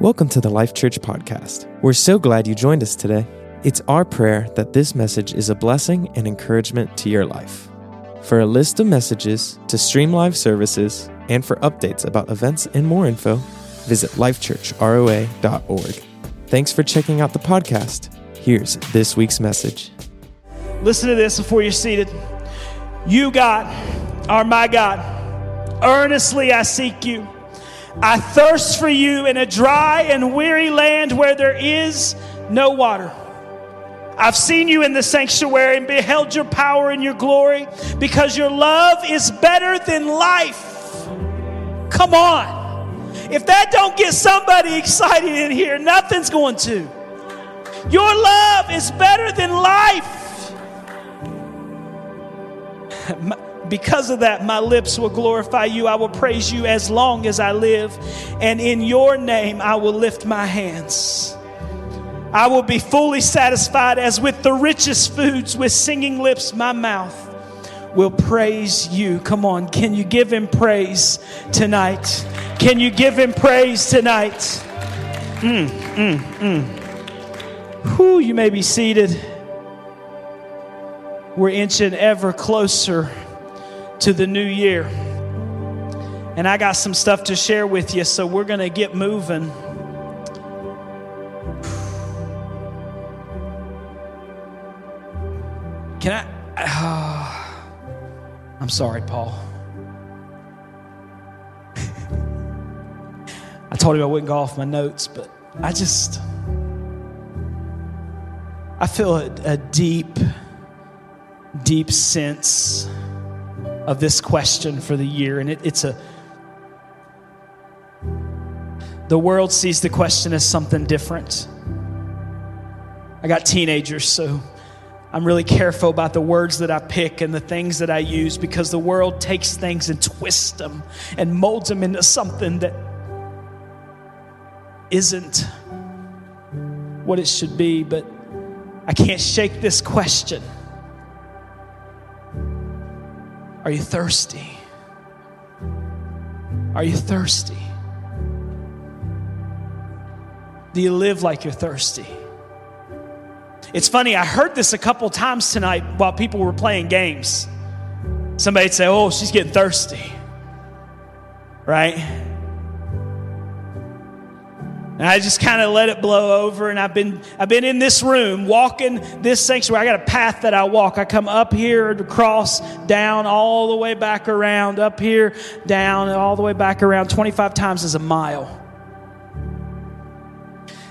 Welcome to the Life Church podcast. We're so glad you joined us today. It's our prayer that this message is a blessing and encouragement to your life. For a list of messages, to stream live services, and for updates about events and more info, visit lifechurchroa.org. Thanks for checking out the podcast. Here's this week's message. Listen to this before you're seated. You, God, are my God. Earnestly I seek you. I thirst for you in a dry and weary land where there is no water. I've seen you in the sanctuary and beheld your power and your glory because your love is better than life. Come on. If that don't get somebody excited in here, nothing's going to. Your love is better than life. Because of that, my lips will glorify you. I will praise you as long as I live. And in your name, I will lift my hands. I will be fully satisfied as with the richest foods, with singing lips, my mouth will praise you. Come on, can you give him praise tonight? Can you give him praise tonight? Mm, mm, mm. Whew, you may be seated. We're inching ever closer to the new year. And I got some stuff to share with you, so we're going to get moving. Can I? Oh, I'm sorry, Paul. I told you I wouldn't go off my notes, but I just. I feel a, a deep, deep sense of this question for the year. And it, it's a. The world sees the question as something different. I got teenagers, so I'm really careful about the words that I pick and the things that I use because the world takes things and twists them and molds them into something that isn't what it should be. But I can't shake this question Are you thirsty? Are you thirsty? Do you live like you're thirsty? It's funny, I heard this a couple times tonight while people were playing games. Somebody'd say, Oh, she's getting thirsty. Right? And I just kind of let it blow over. And I've been, I've been in this room walking this sanctuary. I got a path that I walk. I come up here, across, down, all the way back around, up here, down, and all the way back around. 25 times is a mile.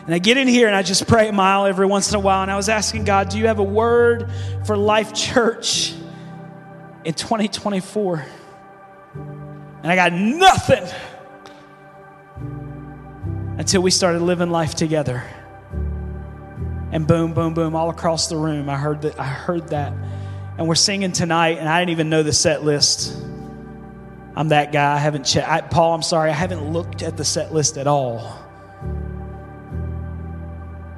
And I get in here and I just pray a mile every once in a while. And I was asking God, do you have a word for Life Church in 2024? And I got nothing until we started living life together. And boom, boom, boom, all across the room, I heard that. I heard that, and we're singing tonight, and I didn't even know the set list. I'm that guy. I haven't checked. Paul, I'm sorry, I haven't looked at the set list at all.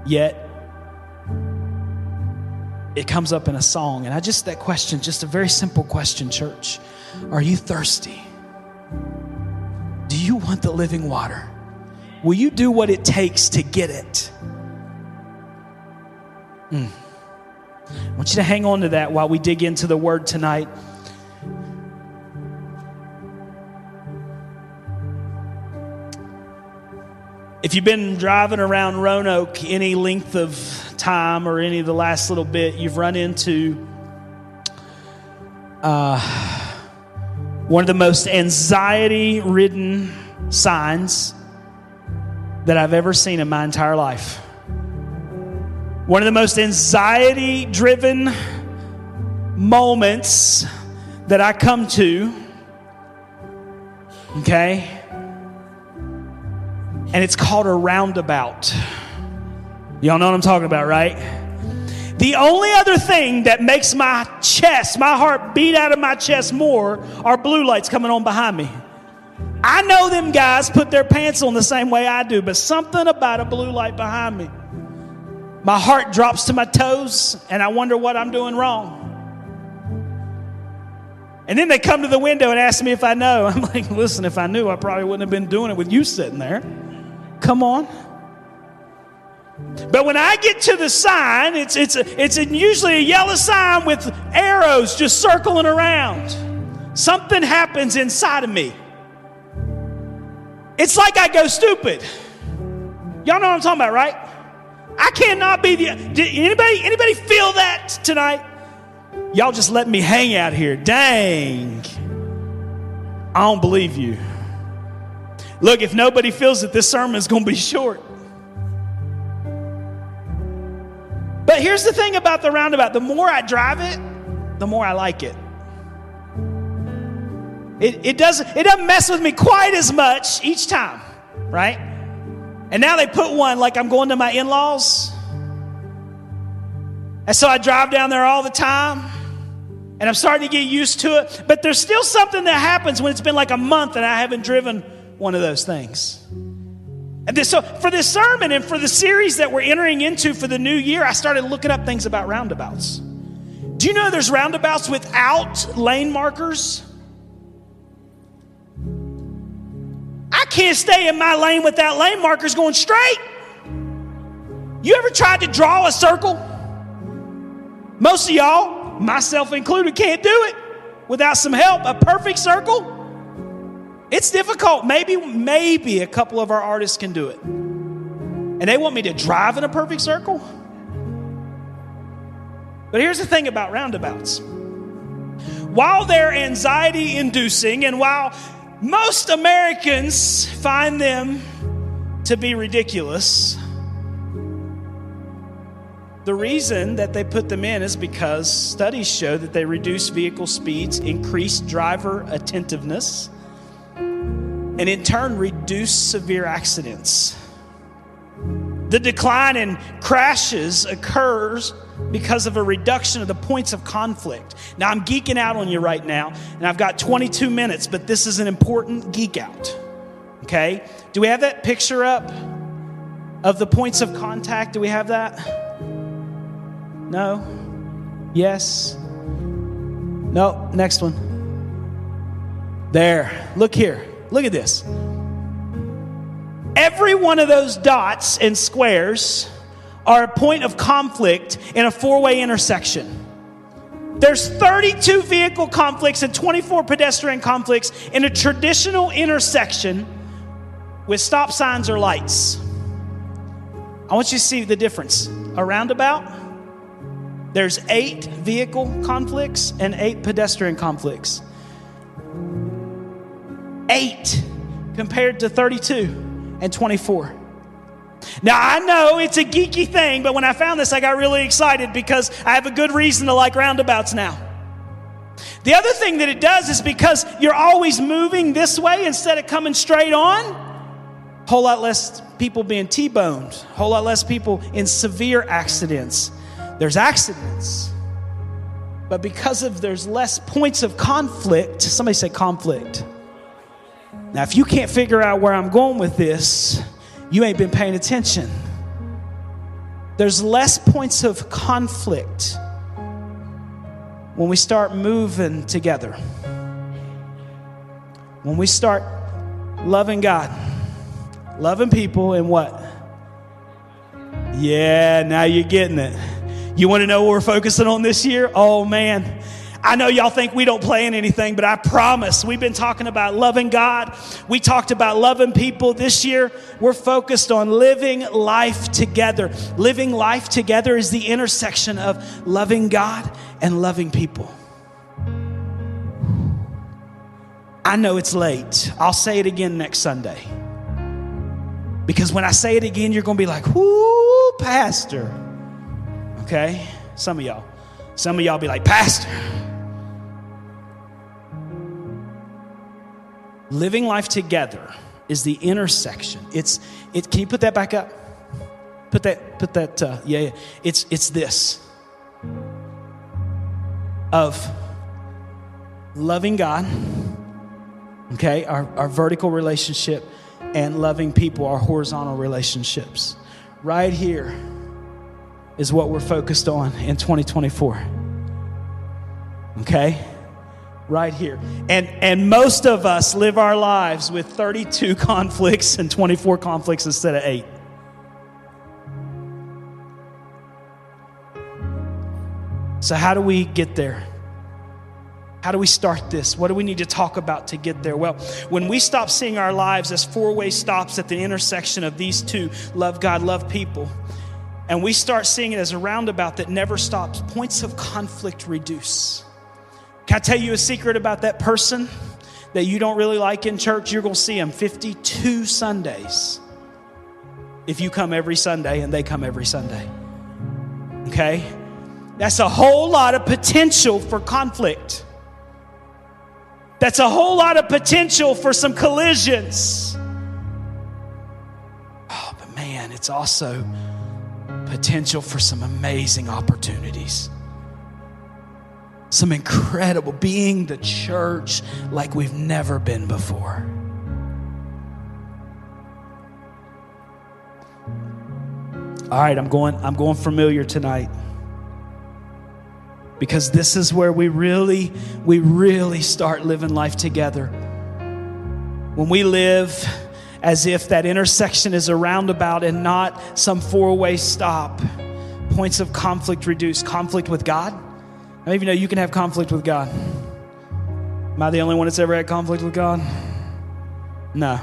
Yet, it comes up in a song, and I just that question, just a very simple question, church. Are you thirsty? Do you want the living water? Will you do what it takes to get it? Mm. I want you to hang on to that while we dig into the word tonight. If you've been driving around Roanoke any length of time or any of the last little bit, you've run into uh, one of the most anxiety ridden signs that I've ever seen in my entire life. One of the most anxiety driven moments that I come to, okay? And it's called a roundabout. Y'all know what I'm talking about, right? The only other thing that makes my chest, my heart beat out of my chest more are blue lights coming on behind me. I know them guys put their pants on the same way I do, but something about a blue light behind me. My heart drops to my toes, and I wonder what I'm doing wrong. And then they come to the window and ask me if I know. I'm like, listen, if I knew, I probably wouldn't have been doing it with you sitting there. Come on. But when I get to the sign, it's, it's, it's usually a yellow sign with arrows just circling around. Something happens inside of me. It's like I go stupid. Y'all know what I'm talking about, right? I cannot be the. Anybody anybody feel that tonight? Y'all just let me hang out here. Dang. I don't believe you. Look, if nobody feels it, this sermon is going to be short. But here's the thing about the roundabout the more I drive it, the more I like it. It, it, doesn't, it doesn't mess with me quite as much each time, right? And now they put one like I'm going to my in laws. And so I drive down there all the time. And I'm starting to get used to it. But there's still something that happens when it's been like a month and I haven't driven one of those things. And this, so for this sermon and for the series that we're entering into for the new year, I started looking up things about roundabouts. Do you know there's roundabouts without lane markers? I can't stay in my lane without lane markers going straight. You ever tried to draw a circle? Most of y'all, myself included, can't do it without some help. A perfect circle? It's difficult. Maybe, maybe a couple of our artists can do it. And they want me to drive in a perfect circle? But here's the thing about roundabouts. While they're anxiety inducing and while most Americans find them to be ridiculous, the reason that they put them in is because studies show that they reduce vehicle speeds, increase driver attentiveness, and in turn reduce severe accidents. The decline in crashes occurs because of a reduction of the points of conflict. Now, I'm geeking out on you right now, and I've got 22 minutes, but this is an important geek out. Okay? Do we have that picture up of the points of contact? Do we have that? No? Yes? No, next one. There. Look here. Look at this. Every one of those dots and squares are a point of conflict in a four way intersection. There's 32 vehicle conflicts and 24 pedestrian conflicts in a traditional intersection with stop signs or lights. I want you to see the difference. A roundabout, there's eight vehicle conflicts and eight pedestrian conflicts. Eight compared to 32 and 24. Now, I know it's a geeky thing, but when I found this, I got really excited because I have a good reason to like roundabouts now. The other thing that it does is because you're always moving this way instead of coming straight on, a whole lot less people being T boned, a whole lot less people in severe accidents. There's accidents, but because of there's less points of conflict, somebody say conflict. Now, if you can't figure out where I'm going with this, you ain't been paying attention. There's less points of conflict when we start moving together. When we start loving God, loving people, and what? Yeah, now you're getting it. You want to know what we're focusing on this year? Oh, man. I know y'all think we don't play in anything, but I promise we've been talking about loving God. We talked about loving people. This year, we're focused on living life together. Living life together is the intersection of loving God and loving people. I know it's late. I'll say it again next Sunday. Because when I say it again, you're going to be like, whoo, Pastor. Okay? Some of y'all. Some of y'all be like, Pastor. Living life together is the intersection. It's it. Can you put that back up? Put that. Put that. Uh, yeah, yeah. It's it's this of loving God. Okay, our, our vertical relationship and loving people, our horizontal relationships. Right here is what we're focused on in 2024. Okay? Right here. And, and most of us live our lives with 32 conflicts and 24 conflicts instead of eight. So, how do we get there? How do we start this? What do we need to talk about to get there? Well, when we stop seeing our lives as four way stops at the intersection of these two love God, love people and we start seeing it as a roundabout that never stops, points of conflict reduce. Can I tell you a secret about that person that you don't really like in church? You're going to see them 52 Sundays if you come every Sunday and they come every Sunday. Okay? That's a whole lot of potential for conflict. That's a whole lot of potential for some collisions. Oh, but man, it's also potential for some amazing opportunities some incredible, being the church like we've never been before. All right, I'm going I'm going familiar tonight. Because this is where we really we really start living life together. When we live as if that intersection is a roundabout and not some four-way stop. Points of conflict reduce conflict with God, I even know you can have conflict with God. Am I the only one that's ever had conflict with God? No,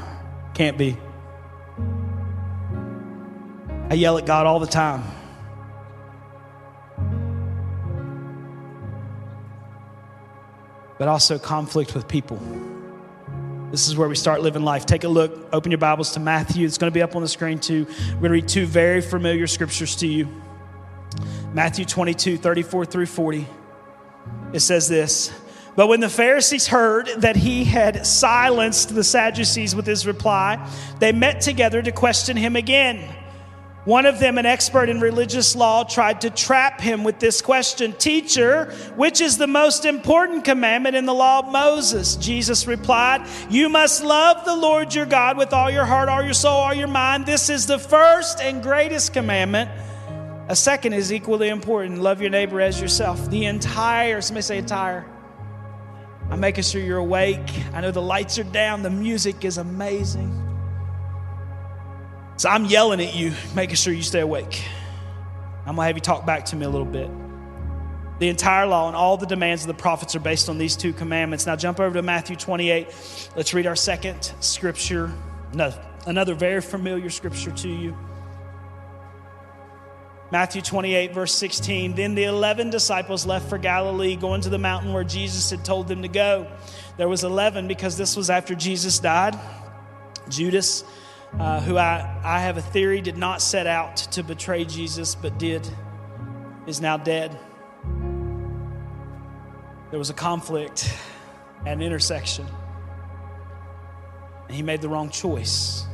can't be. I yell at God all the time. But also conflict with people. This is where we start living life. Take a look, open your Bibles to Matthew. It's going to be up on the screen too. We're going to read two very familiar scriptures to you Matthew 22, 34 through 40. It says this But when the Pharisees heard that he had silenced the Sadducees with his reply, they met together to question him again. One of them, an expert in religious law, tried to trap him with this question Teacher, which is the most important commandment in the law of Moses? Jesus replied, You must love the Lord your God with all your heart, all your soul, all your mind. This is the first and greatest commandment. A second is equally important love your neighbor as yourself. The entire, somebody say entire. I'm making sure you're awake. I know the lights are down, the music is amazing. So I'm yelling at you, making sure you stay awake. I'm going to have you talk back to me a little bit. The entire law and all the demands of the prophets are based on these two commandments. Now jump over to Matthew 28. Let's read our second scripture. No, another very familiar scripture to you. Matthew 28, verse 16. Then the 11 disciples left for Galilee, going to the mountain where Jesus had told them to go. There was 11 because this was after Jesus died. Judas, uh, who I, I have a theory did not set out to betray Jesus, but did, is now dead. There was a conflict at an intersection, and he made the wrong choice.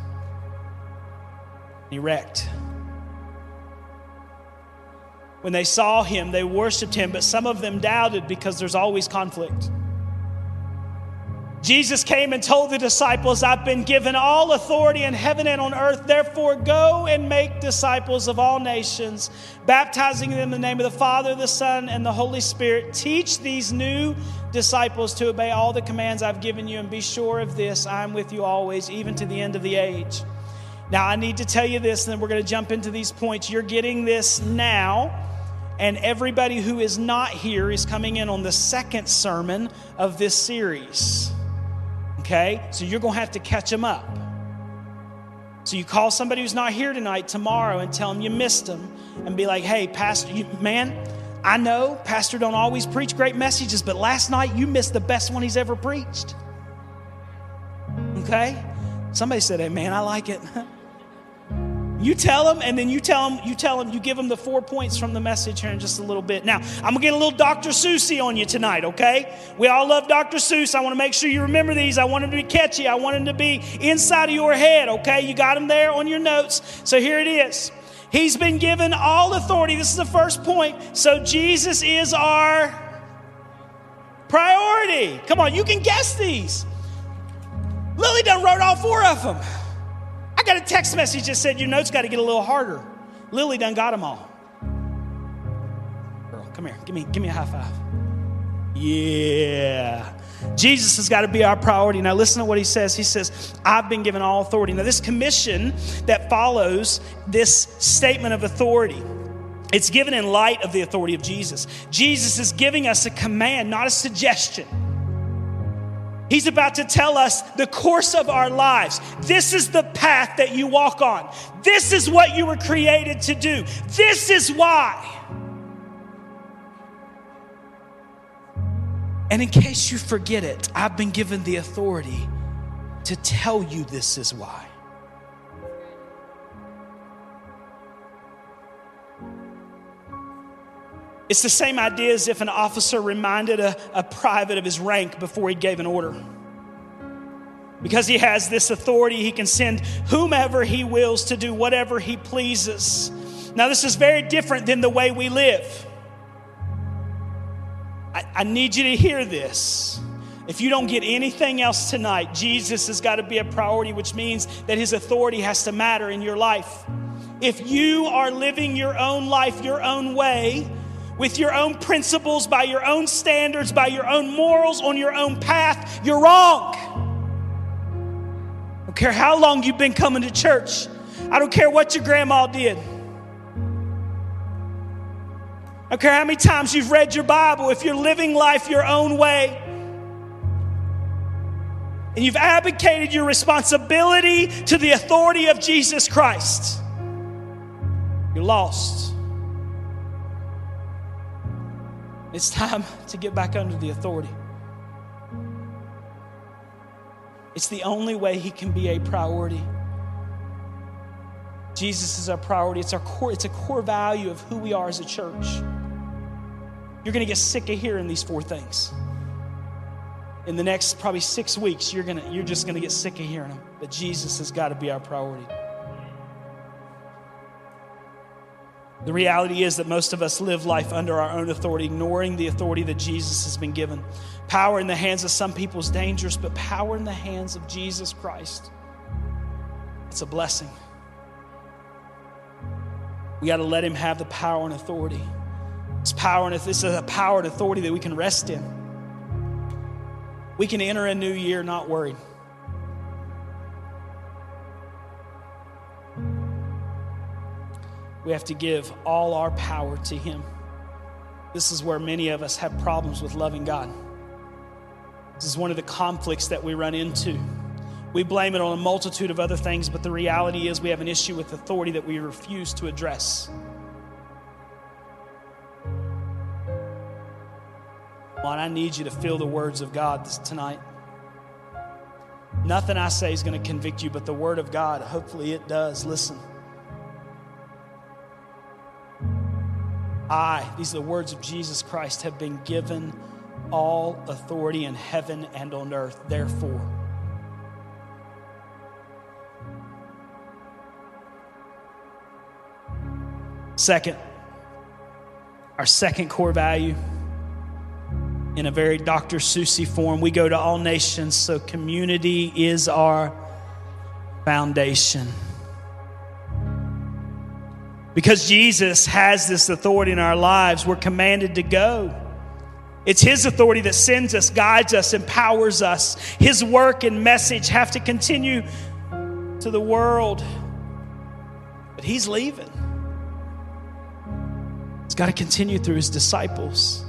He wrecked. When they saw him, they worshiped him, but some of them doubted because there's always conflict. Jesus came and told the disciples, I've been given all authority in heaven and on earth. Therefore, go and make disciples of all nations, baptizing them in the name of the Father, the Son, and the Holy Spirit. Teach these new disciples to obey all the commands I've given you, and be sure of this I'm with you always, even to the end of the age. Now, I need to tell you this, and then we're going to jump into these points. You're getting this now and everybody who is not here is coming in on the second sermon of this series. Okay? So you're going to have to catch them up. So you call somebody who's not here tonight tomorrow and tell them you missed them and be like, hey, Pastor, you, man, I know Pastor don't always preach great messages, but last night you missed the best one he's ever preached. Okay? Somebody said, hey, man, I like it. You tell them, and then you tell them, you tell them, you give them the four points from the message here in just a little bit. Now, I'm gonna get a little Dr. Seussy on you tonight, okay? We all love Dr. Seuss. I want to make sure you remember these. I want them to be catchy. I want them to be inside of your head, okay? You got them there on your notes. So here it is. He's been given all authority. This is the first point. So Jesus is our priority. Come on, you can guess these. Lily done wrote all four of them. Got a text message that said, Your notes got to get a little harder. Lily done got them all. Girl, come here. Give me, give me a high five. Yeah. Jesus has got to be our priority. Now, listen to what he says. He says, I've been given all authority. Now, this commission that follows this statement of authority, it's given in light of the authority of Jesus. Jesus is giving us a command, not a suggestion. He's about to tell us the course of our lives. This is the path that you walk on. This is what you were created to do. This is why. And in case you forget it, I've been given the authority to tell you this is why. It's the same idea as if an officer reminded a, a, private of his rank before he gave an order. Because he has this authority, he can send whomever he wills to do whatever he pleases. Now, this is very different than the way we live. I, I need you to hear this. If you don't get anything else tonight, Jesus has got to be a priority, which means that his authority has to matter in your life. If you are living your own life your own way, with your own principles, by your own standards, by your own morals, on your own path, you're wrong. I don't care how long you've been coming to church. I don't care what your grandma did. I don't care how many times you've read your Bible, if you're living life your own way, and you've abdicated your responsibility to the authority of Jesus Christ, you're lost. It's time to get back under the authority. It's the only way He can be a priority. Jesus is our priority. It's our core, it's a core value of who we are as a church. You're to get sick of hearing these four things. In the next probably six weeks, you're, gonna, you're just to get sick of hearing them. But Jesus has got to be our priority. The reality is that most of us live life under our own authority, ignoring the authority that Jesus has been given. Power in the hands of some people is dangerous, but power in the hands of Jesus Christ, it's a blessing. We got to let him have the power and authority. It's power and this is a power and authority that we can rest in. We can enter a new year not worried. We have to give all our power to Him. This is where many of us have problems with loving God. This is one of the conflicts that we run into. We blame it on a multitude of other things, but the reality is we have an issue with authority that we refuse to address. Lord, I need you to feel the words of God tonight. Nothing I say is going to convict you, but the word of God, hopefully it does. Listen. I, these are the words of Jesus Christ, have been given all authority in heaven and on earth. Therefore, second, our second core value in a very Dr. Seussy form, we go to all nations, so community is our foundation. Because Jesus has this authority in our lives, we're commanded to go. It's His authority that sends us, guides us, empowers us. His work and message have to continue to the world. But He's leaving. It's got to continue through His disciples.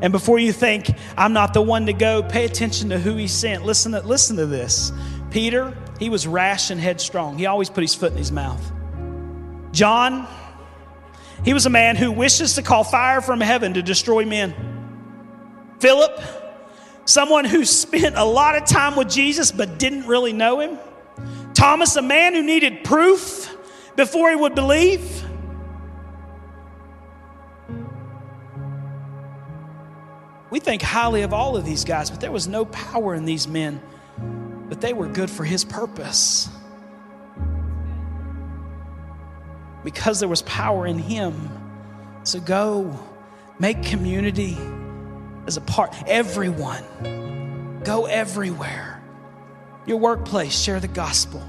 And before you think, I'm not the one to go, pay attention to who He sent. Listen to, listen to this. Peter, he was rash and headstrong, he always put his foot in his mouth. John, he was a man who wishes to call fire from heaven to destroy men. Philip, someone who spent a lot of time with Jesus but didn't really know him. Thomas, a man who needed proof before he would believe. We think highly of all of these guys, but there was no power in these men, but they were good for his purpose. Because there was power in him. So go, make community as a part. Everyone, go everywhere. Your workplace, share the gospel.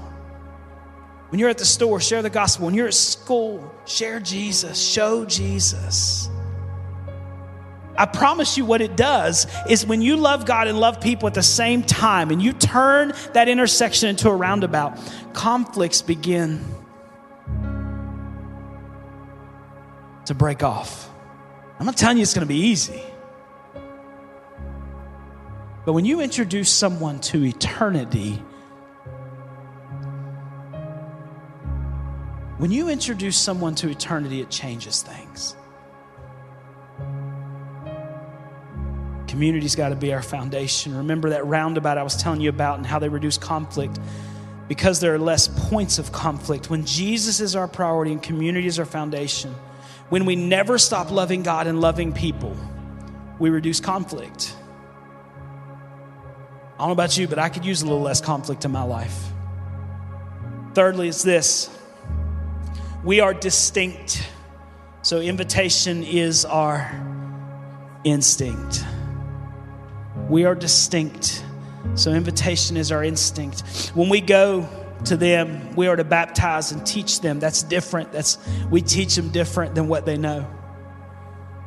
When you're at the store, share the gospel. When you're at school, share Jesus, show Jesus. I promise you, what it does is when you love God and love people at the same time, and you turn that intersection into a roundabout, conflicts begin to break off. I'm not telling you it's going to be easy. But when you introduce someone to eternity, when you introduce someone to eternity, it changes things. Community's got to be our foundation. Remember that roundabout I was telling you about and how they reduce conflict because there are less points of conflict. When Jesus is our priority and community is our foundation, when we never stop loving God and loving people, we reduce conflict. I don't know about you, but I could use a little less conflict in my life. Thirdly, it's this we are distinct. So, invitation is our instinct. We are distinct. So, invitation is our instinct. When we go to them, we are to baptize and teach them. That's different. That's we teach them different than what they know.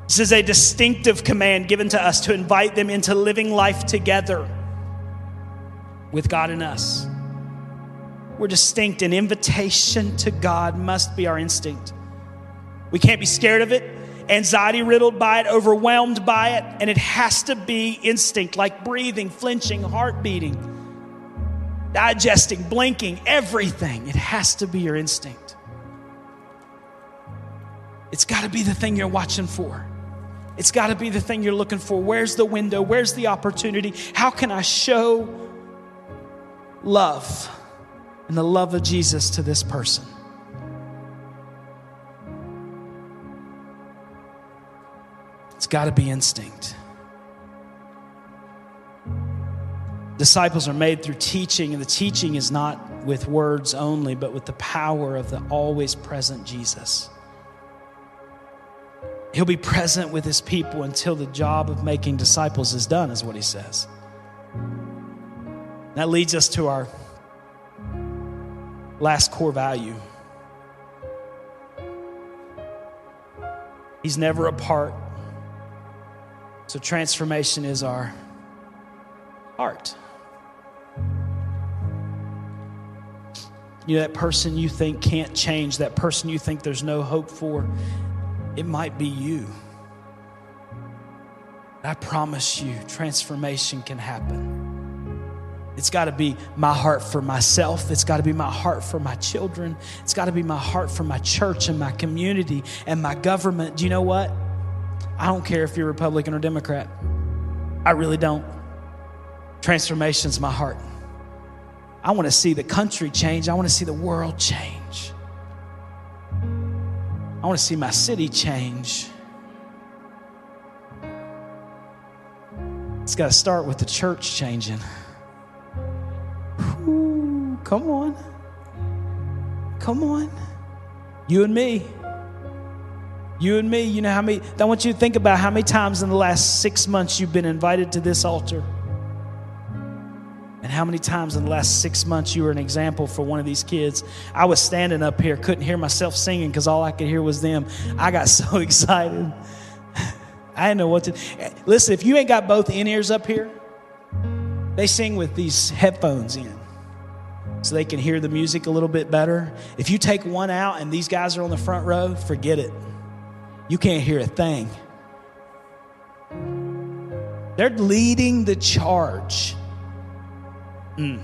This is a distinctive command given to us to invite them into living life together with God and us. We're distinct. An invitation to God must be our instinct. We can't be scared of it anxiety riddled by it, overwhelmed by it, and it has to be instinct like breathing, flinching, heart beating, digesting, blinking, everything. It has to be your instinct. It's got to be the thing you're watching for. It's got to be the thing you're looking for. Where's the window? Where's the opportunity? How can I show love and the love of Jesus to this person? It's got to be instinct. Disciples are made through teaching, and the teaching is not with words only, but with the power of the always present Jesus. He'll be present with his people until the job of making disciples is done, is what he says. That leads us to our last core value. He's never apart so, transformation is our heart. You know, that person you think can't change, that person you think there's no hope for, it might be you. I promise you, transformation can happen. It's got to be my heart for myself. It's got to be my heart for my children. It's got to be my heart for my church and my community and my government. Do you know what? I don't care if you're Republican or Democrat. I really don't. Transformation's my heart. I want to see the country change. I want to see the world change. I want to see my city change. It's got to start with the church changing. Ooh, come on. Come on. You and me. You and me, you know how many, I want you to think about how many times in the last six months you've been invited to this altar. And how many times in the last six months you were an example for one of these kids. I was standing up here, couldn't hear myself singing because all I could hear was them. I got so excited. I didn't know what to. Listen, if you ain't got both in ears up here, they sing with these headphones in so they can hear the music a little bit better. If you take one out and these guys are on the front row, forget it you can't hear a thing. They're leading the charge. Mm.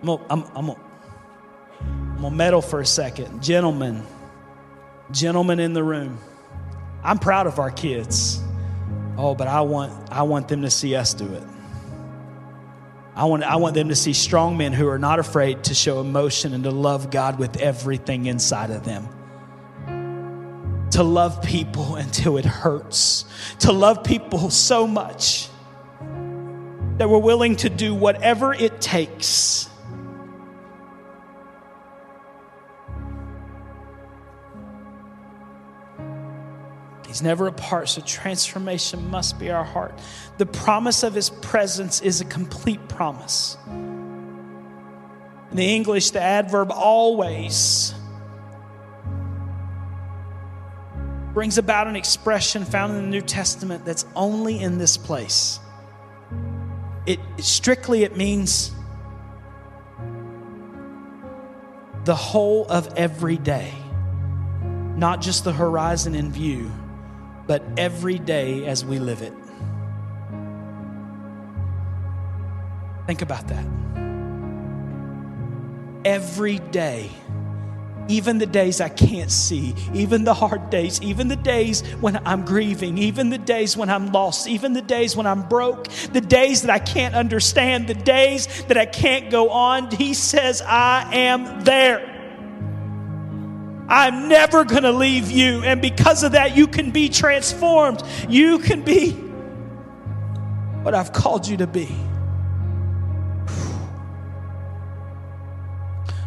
I'm gonna, I'm, I'm, I'm meddle for a second. Gentlemen, gentlemen in the room, I'm proud of our kids. Oh, but I want, I want them to see us do it. I want, I want them to see strong men who are not afraid to show emotion and to love God with everything inside of them to love people until it hurts, to love people so much that we're willing to do whatever it takes. He's never apart, so transformation must be our heart. The promise of His presence is a complete promise. In the English, the adverb always brings about an expression found in the New Testament that's only in this place. It strictly it means the whole of every day, not just the horizon in view, but every day as we live it. Think about that. Every day even the days I can't see, even the hard days, even the days when I'm grieving, even the days when I'm lost, even the days when I'm broke, the days that I can't understand, the days that I can't go on, He says, I am there. I'm never going to leave you. And because of that, you can be transformed. You can be what I've called you to be.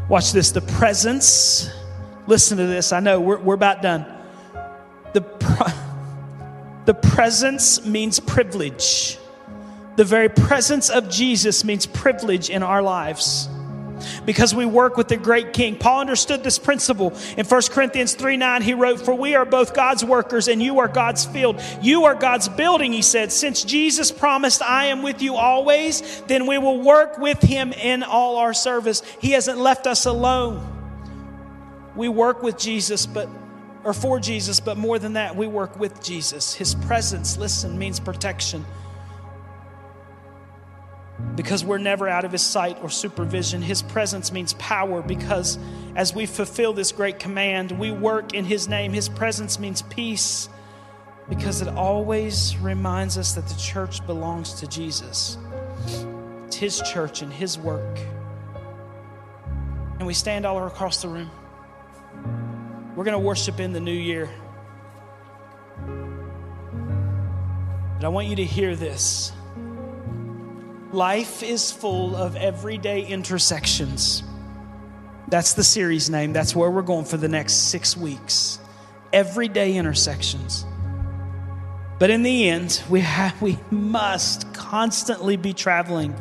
Watch this the presence. Listen to this. I know we're, we're about done. The, the presence means privilege. The very presence of Jesus means privilege in our lives because we work with the great king. Paul understood this principle. In 1 Corinthians 3 9, he wrote, For we are both God's workers and you are God's field. You are God's building, he said. Since Jesus promised, I am with you always, then we will work with him in all our service. He hasn't left us alone. We work with Jesus, but or for Jesus, but more than that, we work with Jesus. His presence, listen, means protection because we're never out of his sight or supervision. His presence means power because as we fulfill this great command, we work in his name. His presence means peace because it always reminds us that the church belongs to Jesus. It's his church and his work. And we stand all across the room. We're going to worship in the new year. But I want you to hear this. Life is full of everyday intersections. That's the series name. That's where we're going for the next six weeks. Everyday intersections. But in the end, we, have, we must constantly be traveling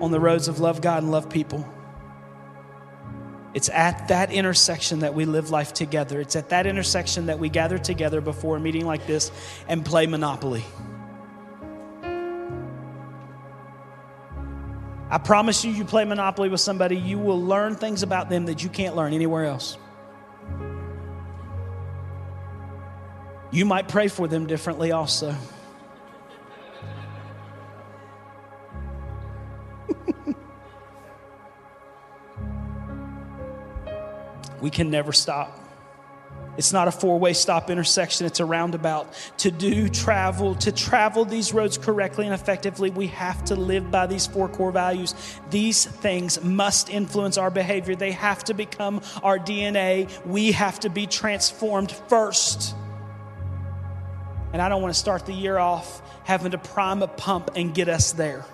on the roads of love God and love people. It's at that intersection that we live life together. It's at that intersection that we gather together before a meeting like this and play Monopoly. I promise you, you play Monopoly with somebody, you will learn things about them that you can't learn anywhere else. You might pray for them differently also. we can never stop. It's not a four way stop intersection, it's a roundabout. To do travel, to travel these roads correctly and effectively, we have to live by these four core values. These things must influence our behavior, they have to become our DNA. We have to be transformed first. And I don't want to start the year off having to prime a pump and get us there.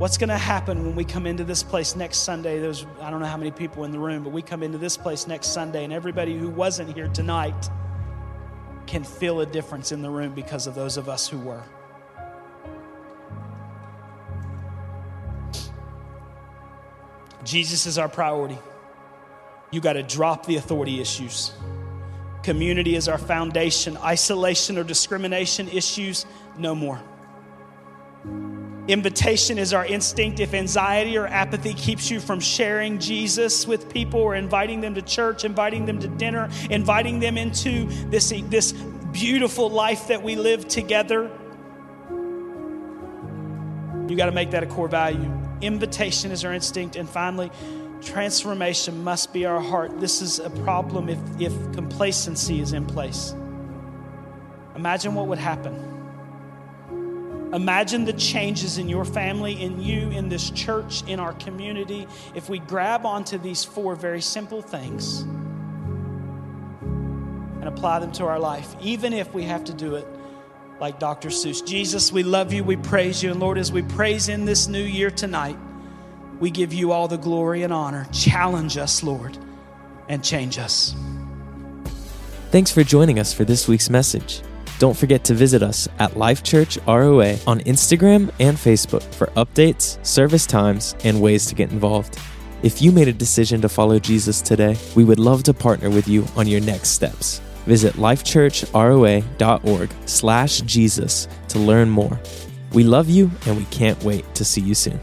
What's going to happen when we come into this place next Sunday? There's, I don't know how many people in the room, but we come into this place next Sunday, and everybody who wasn't here tonight can feel a difference in the room because of those of us who were. Jesus is our priority. You got to drop the authority issues. Community is our foundation. Isolation or discrimination issues, no more. Invitation is our instinct. If anxiety or apathy keeps you from sharing Jesus with people or inviting them to church, inviting them to dinner, inviting them into this, this beautiful life that we live together, you got to make that a core value. Invitation is our instinct. And finally, transformation must be our heart. This is a problem if, if complacency is in place. Imagine what would happen Imagine the changes in your family, in you, in this church, in our community, if we grab onto these four very simple things and apply them to our life, even if we have to do it like Dr. Seuss. Jesus, we love you, we praise you, and Lord, as we praise in this new year tonight, we give you all the glory and honor. Challenge us, Lord, and change us. Thanks for joining us for this week's message. Don't forget to visit us at Life Church ROA on Instagram and Facebook for updates, service times, and ways to get involved. If you made a decision to follow Jesus today, we would love to partner with you on your next steps. Visit lifechurchroa.org slash Jesus to learn more. We love you and we can't wait to see you soon.